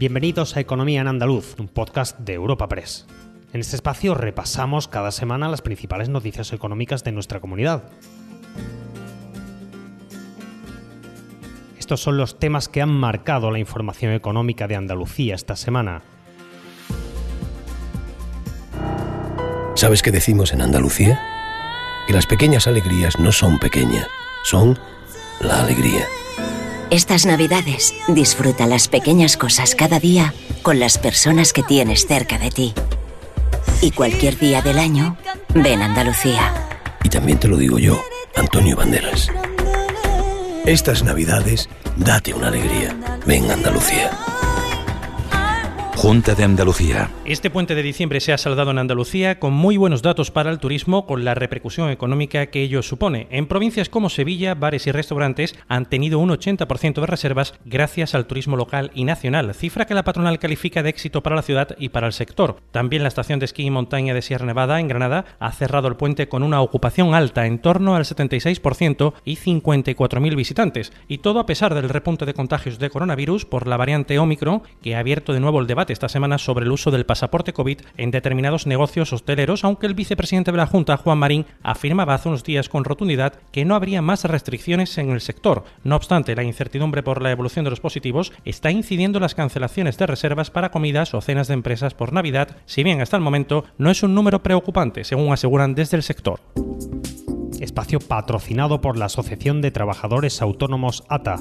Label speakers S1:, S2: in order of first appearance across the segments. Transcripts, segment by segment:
S1: Bienvenidos a Economía en Andaluz, un podcast de Europa Press. En este espacio repasamos cada semana las principales noticias económicas de nuestra comunidad. Estos son los temas que han marcado la información económica de Andalucía esta semana.
S2: ¿Sabes qué decimos en Andalucía? Que las pequeñas alegrías no son pequeñas, son la alegría.
S3: Estas navidades disfruta las pequeñas cosas cada día con las personas que tienes cerca de ti. Y cualquier día del año, ven Andalucía.
S2: Y también te lo digo yo, Antonio Banderas. Estas navidades, date una alegría. Ven Andalucía.
S4: Junta de Andalucía.
S1: Este puente de diciembre se ha saldado en Andalucía con muy buenos datos para el turismo, con la repercusión económica que ello supone. En provincias como Sevilla, bares y restaurantes han tenido un 80% de reservas gracias al turismo local y nacional, cifra que la patronal califica de éxito para la ciudad y para el sector. También la estación de esquí y montaña de Sierra Nevada, en Granada, ha cerrado el puente con una ocupación alta, en torno al 76% y 54.000 visitantes. Y todo a pesar del repunte de contagios de coronavirus por la variante Omicron, que ha abierto de nuevo el debate esta semana sobre el uso del pasaporte COVID en determinados negocios hosteleros, aunque el vicepresidente de la Junta, Juan Marín, afirmaba hace unos días con rotundidad que no habría más restricciones en el sector. No obstante, la incertidumbre por la evolución de los positivos está incidiendo en las cancelaciones de reservas para comidas o cenas de empresas por Navidad, si bien hasta el momento no es un número preocupante, según aseguran desde el sector espacio patrocinado por la Asociación de Trabajadores Autónomos ATA.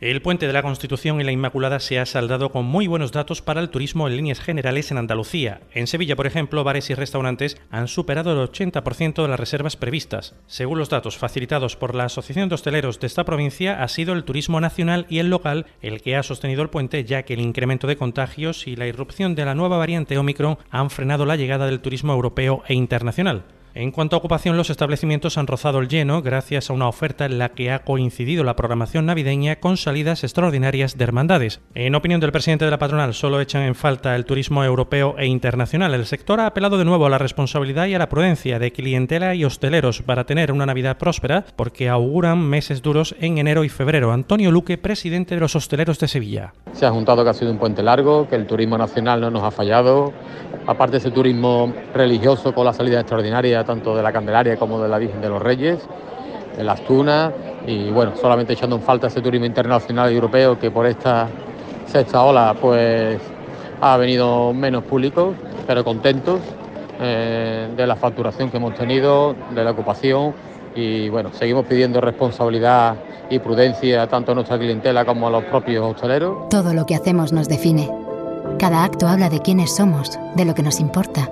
S1: El puente de la Constitución y la Inmaculada se ha saldado con muy buenos datos para el turismo en líneas generales en Andalucía. En Sevilla, por ejemplo, bares y restaurantes han superado el 80% de las reservas previstas. Según los datos facilitados por la Asociación de Hosteleros de esta provincia, ha sido el turismo nacional y el local el que ha sostenido el puente, ya que el incremento de contagios y la irrupción de la nueva variante Omicron han frenado la llegada del turismo europeo e internacional. En cuanto a ocupación, los establecimientos han rozado el lleno gracias a una oferta en la que ha coincidido la programación navideña con salidas extraordinarias de hermandades. En opinión del presidente de la patronal, solo echan en falta el turismo europeo e internacional. El sector ha apelado de nuevo a la responsabilidad y a la prudencia de clientela y hosteleros para tener una Navidad próspera, porque auguran meses duros en enero y febrero. Antonio Luque, presidente de los hosteleros de Sevilla.
S5: Se ha juntado que ha sido un puente largo, que el turismo nacional no nos ha fallado, aparte de ese turismo religioso con la salida extraordinaria tanto de la Candelaria como de la Virgen de los Reyes, de las Tunas, y bueno, solamente echando en falta ese turismo internacional y europeo que por esta sexta ola pues ha venido menos público, pero contentos eh, de la facturación que hemos tenido, de la ocupación y bueno, seguimos pidiendo responsabilidad y prudencia tanto a nuestra clientela como a los propios hosteleros.
S6: Todo lo que hacemos nos define. Cada acto habla de quiénes somos, de lo que nos importa.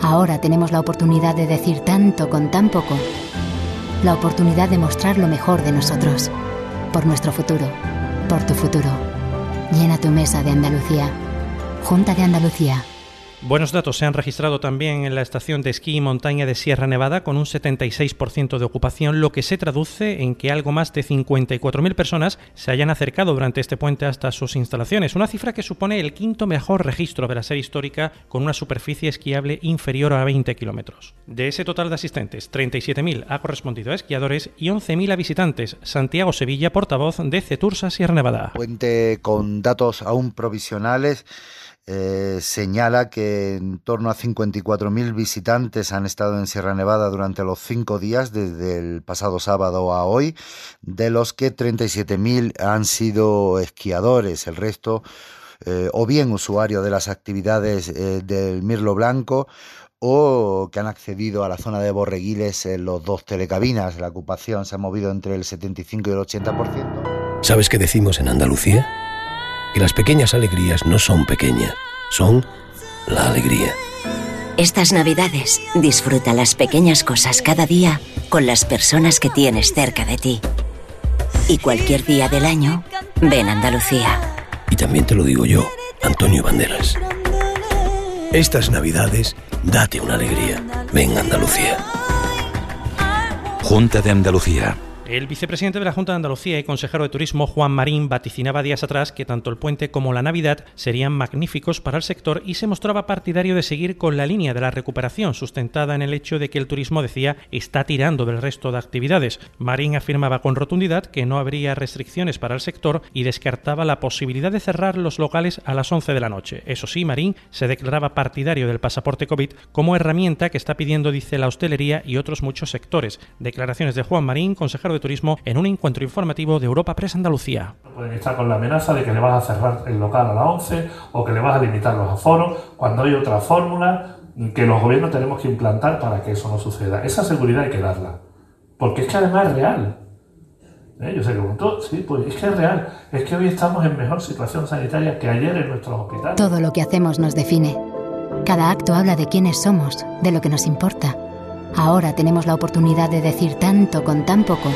S6: Ahora tenemos la oportunidad de decir tanto con tan poco. La oportunidad de mostrar lo mejor de nosotros. Por nuestro futuro. Por tu futuro. Llena tu mesa de Andalucía. Junta de Andalucía.
S1: Buenos datos se han registrado también en la estación de esquí y montaña de Sierra Nevada con un 76% de ocupación, lo que se traduce en que algo más de 54.000 personas se hayan acercado durante este puente hasta sus instalaciones, una cifra que supone el quinto mejor registro de la serie histórica con una superficie esquiable inferior a 20 kilómetros. De ese total de asistentes, 37.000 ha correspondido a esquiadores y 11.000 a visitantes. Santiago Sevilla, portavoz de Cetursa Sierra Nevada.
S7: Puente con datos aún provisionales eh, señala que en torno a 54.000 visitantes han estado en Sierra Nevada durante los cinco días, desde el pasado sábado a hoy, de los que 37.000 han sido esquiadores, el resto eh, o bien usuarios de las actividades eh, del Mirlo Blanco o que han accedido a la zona de Borreguiles en los dos telecabinas. La ocupación se ha movido entre el 75 y el 80%.
S2: ¿Sabes qué decimos en Andalucía? Que las pequeñas alegrías no son pequeñas, son la alegría.
S3: Estas navidades disfruta las pequeñas cosas cada día con las personas que tienes cerca de ti. Y cualquier día del año, ven Andalucía.
S2: Y también te lo digo yo, Antonio Banderas. Estas navidades, date una alegría. Ven Andalucía.
S4: Junta de Andalucía.
S1: El vicepresidente de la Junta de Andalucía y consejero de Turismo, Juan Marín, vaticinaba días atrás que tanto el puente como la Navidad serían magníficos para el sector y se mostraba partidario de seguir con la línea de la recuperación, sustentada en el hecho de que el turismo, decía, está tirando del resto de actividades. Marín afirmaba con rotundidad que no habría restricciones para el sector y descartaba la posibilidad de cerrar los locales a las 11 de la noche. Eso sí, Marín se declaraba partidario del pasaporte COVID como herramienta que está pidiendo, dice, la hostelería y otros muchos sectores. Declaraciones de Juan Marín, consejero de Turismo en un encuentro informativo de Europa Press Andalucía.
S4: Pueden estar con la amenaza de que le vas a cerrar el local a las 11 o que le vas a limitar los aforos cuando hay otra fórmula que los gobiernos tenemos que implantar para que eso no suceda. Esa seguridad hay que darla. Porque es que además es real. ¿Eh? Yo se preguntó, sí, pues es que es real. Es que hoy estamos en mejor situación sanitaria que ayer en nuestros hospitales.
S6: Todo lo que hacemos nos define. Cada acto habla de quiénes somos, de lo que nos importa. Ahora tenemos la oportunidad de decir tanto con tan poco.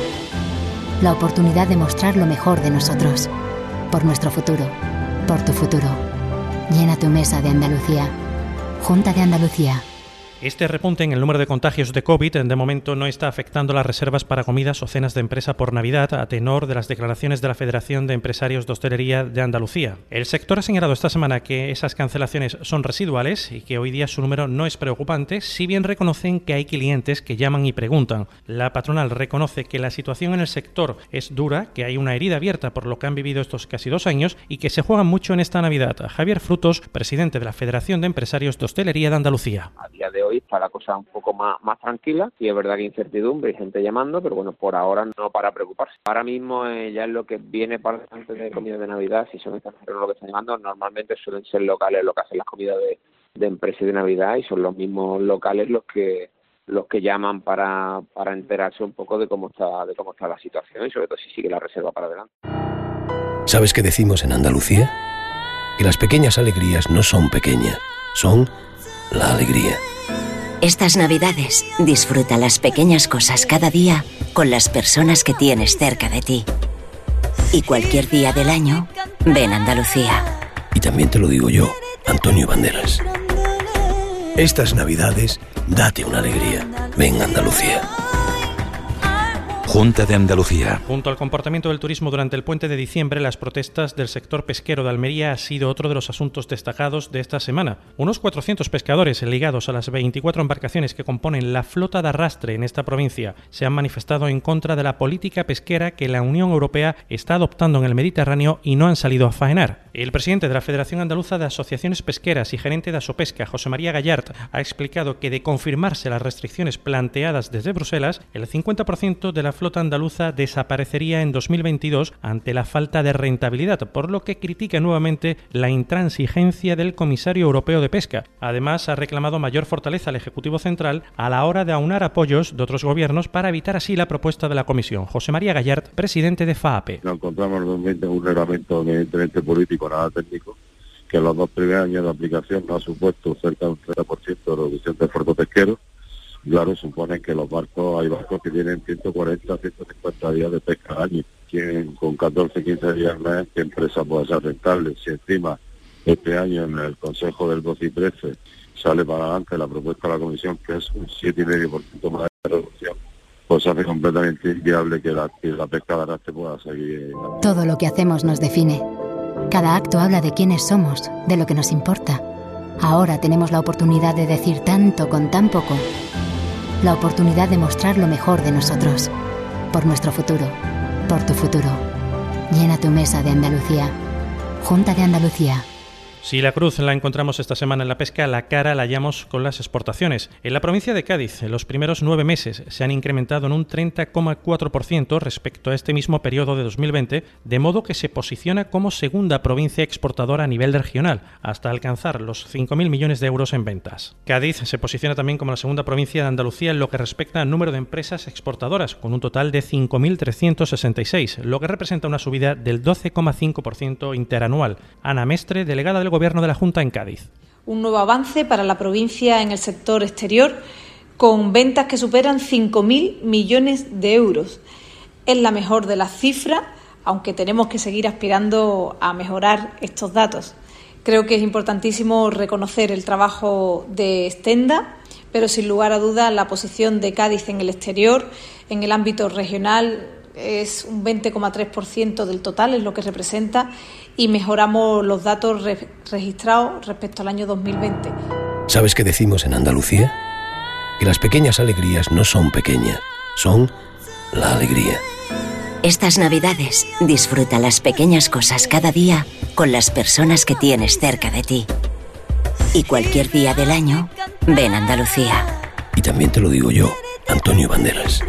S6: La oportunidad de mostrar lo mejor de nosotros. Por nuestro futuro. Por tu futuro. Llena tu mesa de Andalucía. Junta de Andalucía.
S1: Este repunte en el número de contagios de COVID de momento no está afectando las reservas para comidas o cenas de empresa por Navidad a tenor de las declaraciones de la Federación de Empresarios de Hostelería de Andalucía. El sector ha señalado esta semana que esas cancelaciones son residuales y que hoy día su número no es preocupante, si bien reconocen que hay clientes que llaman y preguntan. La patronal reconoce que la situación en el sector es dura, que hay una herida abierta por lo que han vivido estos casi dos años y que se juegan mucho en esta Navidad. Javier Frutos, presidente de la Federación de Empresarios de Hostelería de Andalucía.
S8: Está la cosa un poco más, más tranquila. y es verdad que incertidumbre y gente llamando, pero bueno, por ahora no para preocuparse. Ahora mismo eh, ya es lo que viene para antes de comida de Navidad, si son extranjeros lo que están llamando, normalmente suelen ser locales lo que hacen las comidas de, de empresa de Navidad y son los mismos locales los que los que llaman para, para enterarse un poco de cómo está de cómo está la situación y sobre todo si sigue la reserva para adelante.
S2: ¿Sabes qué decimos en Andalucía? Que las pequeñas alegrías no son pequeñas, son la alegría.
S3: Estas navidades disfruta las pequeñas cosas cada día con las personas que tienes cerca de ti. Y cualquier día del año, ven Andalucía.
S2: Y también te lo digo yo, Antonio Banderas. Estas navidades, date una alegría. Ven Andalucía.
S9: Junta de Andalucía.
S1: Junto al comportamiento del turismo durante el puente de diciembre, las protestas del sector pesquero de Almería ha sido otro de los asuntos destacados de esta semana. Unos 400 pescadores ligados a las 24 embarcaciones que componen la flota de arrastre en esta provincia se han manifestado en contra de la política pesquera que la Unión Europea está adoptando en el Mediterráneo y no han salido a faenar. El presidente de la Federación Andaluza de Asociaciones Pesqueras y gerente de Asopesca, José María Gallart, ha explicado que de confirmarse las restricciones planteadas desde Bruselas, el 50% de la flota andaluza desaparecería en 2022 ante la falta de rentabilidad, por lo que critica nuevamente la intransigencia del comisario europeo de pesca. Además, ha reclamado mayor fortaleza al Ejecutivo Central a la hora de aunar apoyos de otros gobiernos para evitar así la propuesta de la Comisión. José María Gallart, presidente de FAAPE.
S10: Nos encontramos en un reglamento evidentemente político, nada técnico, que en los dos primeros años de aplicación no ha supuesto cerca de un 30% de reducción de esfuerzo pesquero claro, supone que los barcos, hay barcos que tienen 140, 150 días de pesca al año. Quien con 14, 15 días al ¿qué empresa puede ser rentable? Si encima este año en el Consejo del 12 y 13 sale para adelante la propuesta de la Comisión, que es un 7,5% más de reducción, pues hace completamente inviable que la, que la pesca de arrastre pueda seguir.
S6: Todo lo que hacemos nos define. Cada acto habla de quiénes somos, de lo que nos importa. Ahora tenemos la oportunidad de decir tanto con tan poco la oportunidad de mostrar lo mejor de nosotros. Por nuestro futuro. Por tu futuro. Llena tu mesa de Andalucía. Junta de Andalucía.
S1: Si la cruz la encontramos esta semana en la pesca, la cara la hallamos con las exportaciones. En la provincia de Cádiz, en los primeros nueve meses se han incrementado en un 30,4% respecto a este mismo periodo de 2020, de modo que se posiciona como segunda provincia exportadora a nivel regional, hasta alcanzar los 5.000 millones de euros en ventas. Cádiz se posiciona también como la segunda provincia de Andalucía en lo que respecta al número de empresas exportadoras, con un total de 5.366, lo que representa una subida del 12,5% interanual. Ana Mestre, delegada del Gobierno de la Junta en Cádiz.
S11: Un nuevo avance para la provincia en el sector exterior, con ventas que superan 5.000 millones de euros. Es la mejor de las cifras, aunque tenemos que seguir aspirando a mejorar estos datos. Creo que es importantísimo reconocer el trabajo de Stenda, pero sin lugar a dudas la posición de Cádiz en el exterior, en el ámbito regional, es un 20,3% del total, es lo que representa, y mejoramos los datos registrados respecto al año 2020.
S2: ¿Sabes qué decimos en Andalucía? Que las pequeñas alegrías no son pequeñas, son la alegría.
S3: Estas navidades disfruta las pequeñas cosas cada día con las personas que tienes cerca de ti. Y cualquier día del año, ven Andalucía.
S2: Y también te lo digo yo, Antonio Banderas.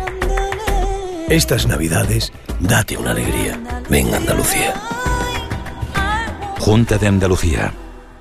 S2: Estas navidades, date una alegría. Ven Andalucía.
S9: Junta de Andalucía.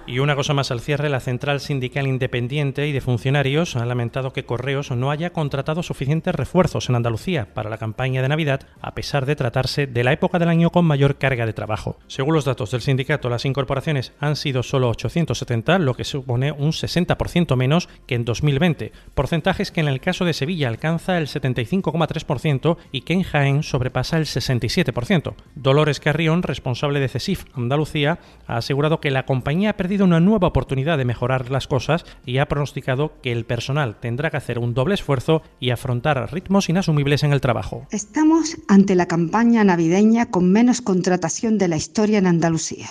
S1: Y una cosa más al cierre, la Central Sindical Independiente y de Funcionarios ha lamentado que Correos no haya contratado suficientes refuerzos en Andalucía para la campaña de Navidad, a pesar de tratarse de la época del año con mayor carga de trabajo. Según los datos del sindicato, las incorporaciones han sido solo 870, lo que supone un 60% menos que en 2020, porcentajes que en el caso de Sevilla alcanza el 75,3% y que en Jaén sobrepasa el 67%. Dolores Carrión, responsable de CESIF Andalucía, ha asegurado que la compañía ha perdido una nueva oportunidad de mejorar las cosas y ha pronosticado que el personal tendrá que hacer un doble esfuerzo y afrontar ritmos inasumibles en el trabajo.
S12: Estamos ante la campaña navideña con menos contratación de la historia en Andalucía.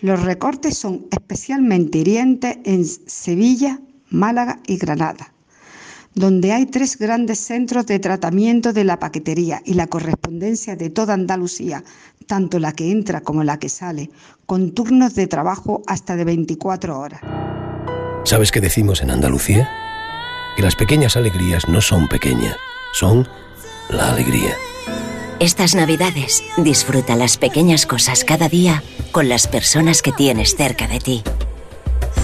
S12: Los recortes son especialmente hirientes en Sevilla, Málaga y Granada donde hay tres grandes centros de tratamiento de la paquetería y la correspondencia de toda Andalucía, tanto la que entra como la que sale, con turnos de trabajo hasta de 24 horas.
S2: ¿Sabes qué decimos en Andalucía? Que las pequeñas alegrías no son pequeñas, son la alegría.
S3: Estas navidades disfruta las pequeñas cosas cada día con las personas que tienes cerca de ti.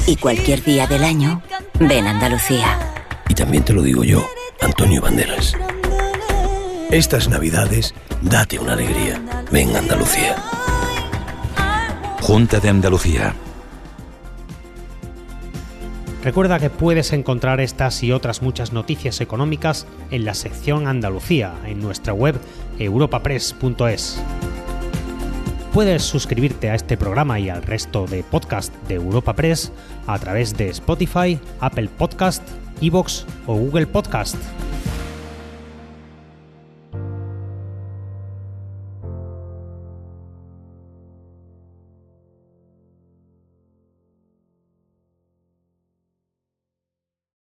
S3: Y cualquier día del año, ven Andalucía.
S2: Y también te lo digo yo, Antonio Banderas. Estas navidades, date una alegría. Ven Andalucía.
S9: Junta de Andalucía.
S13: Recuerda que puedes encontrar estas y otras muchas noticias económicas en la sección Andalucía en nuestra web europapress.es. Puedes suscribirte a este programa y al resto de podcast de Europa Press a través de Spotify, Apple Podcast, Evox o Google Podcast.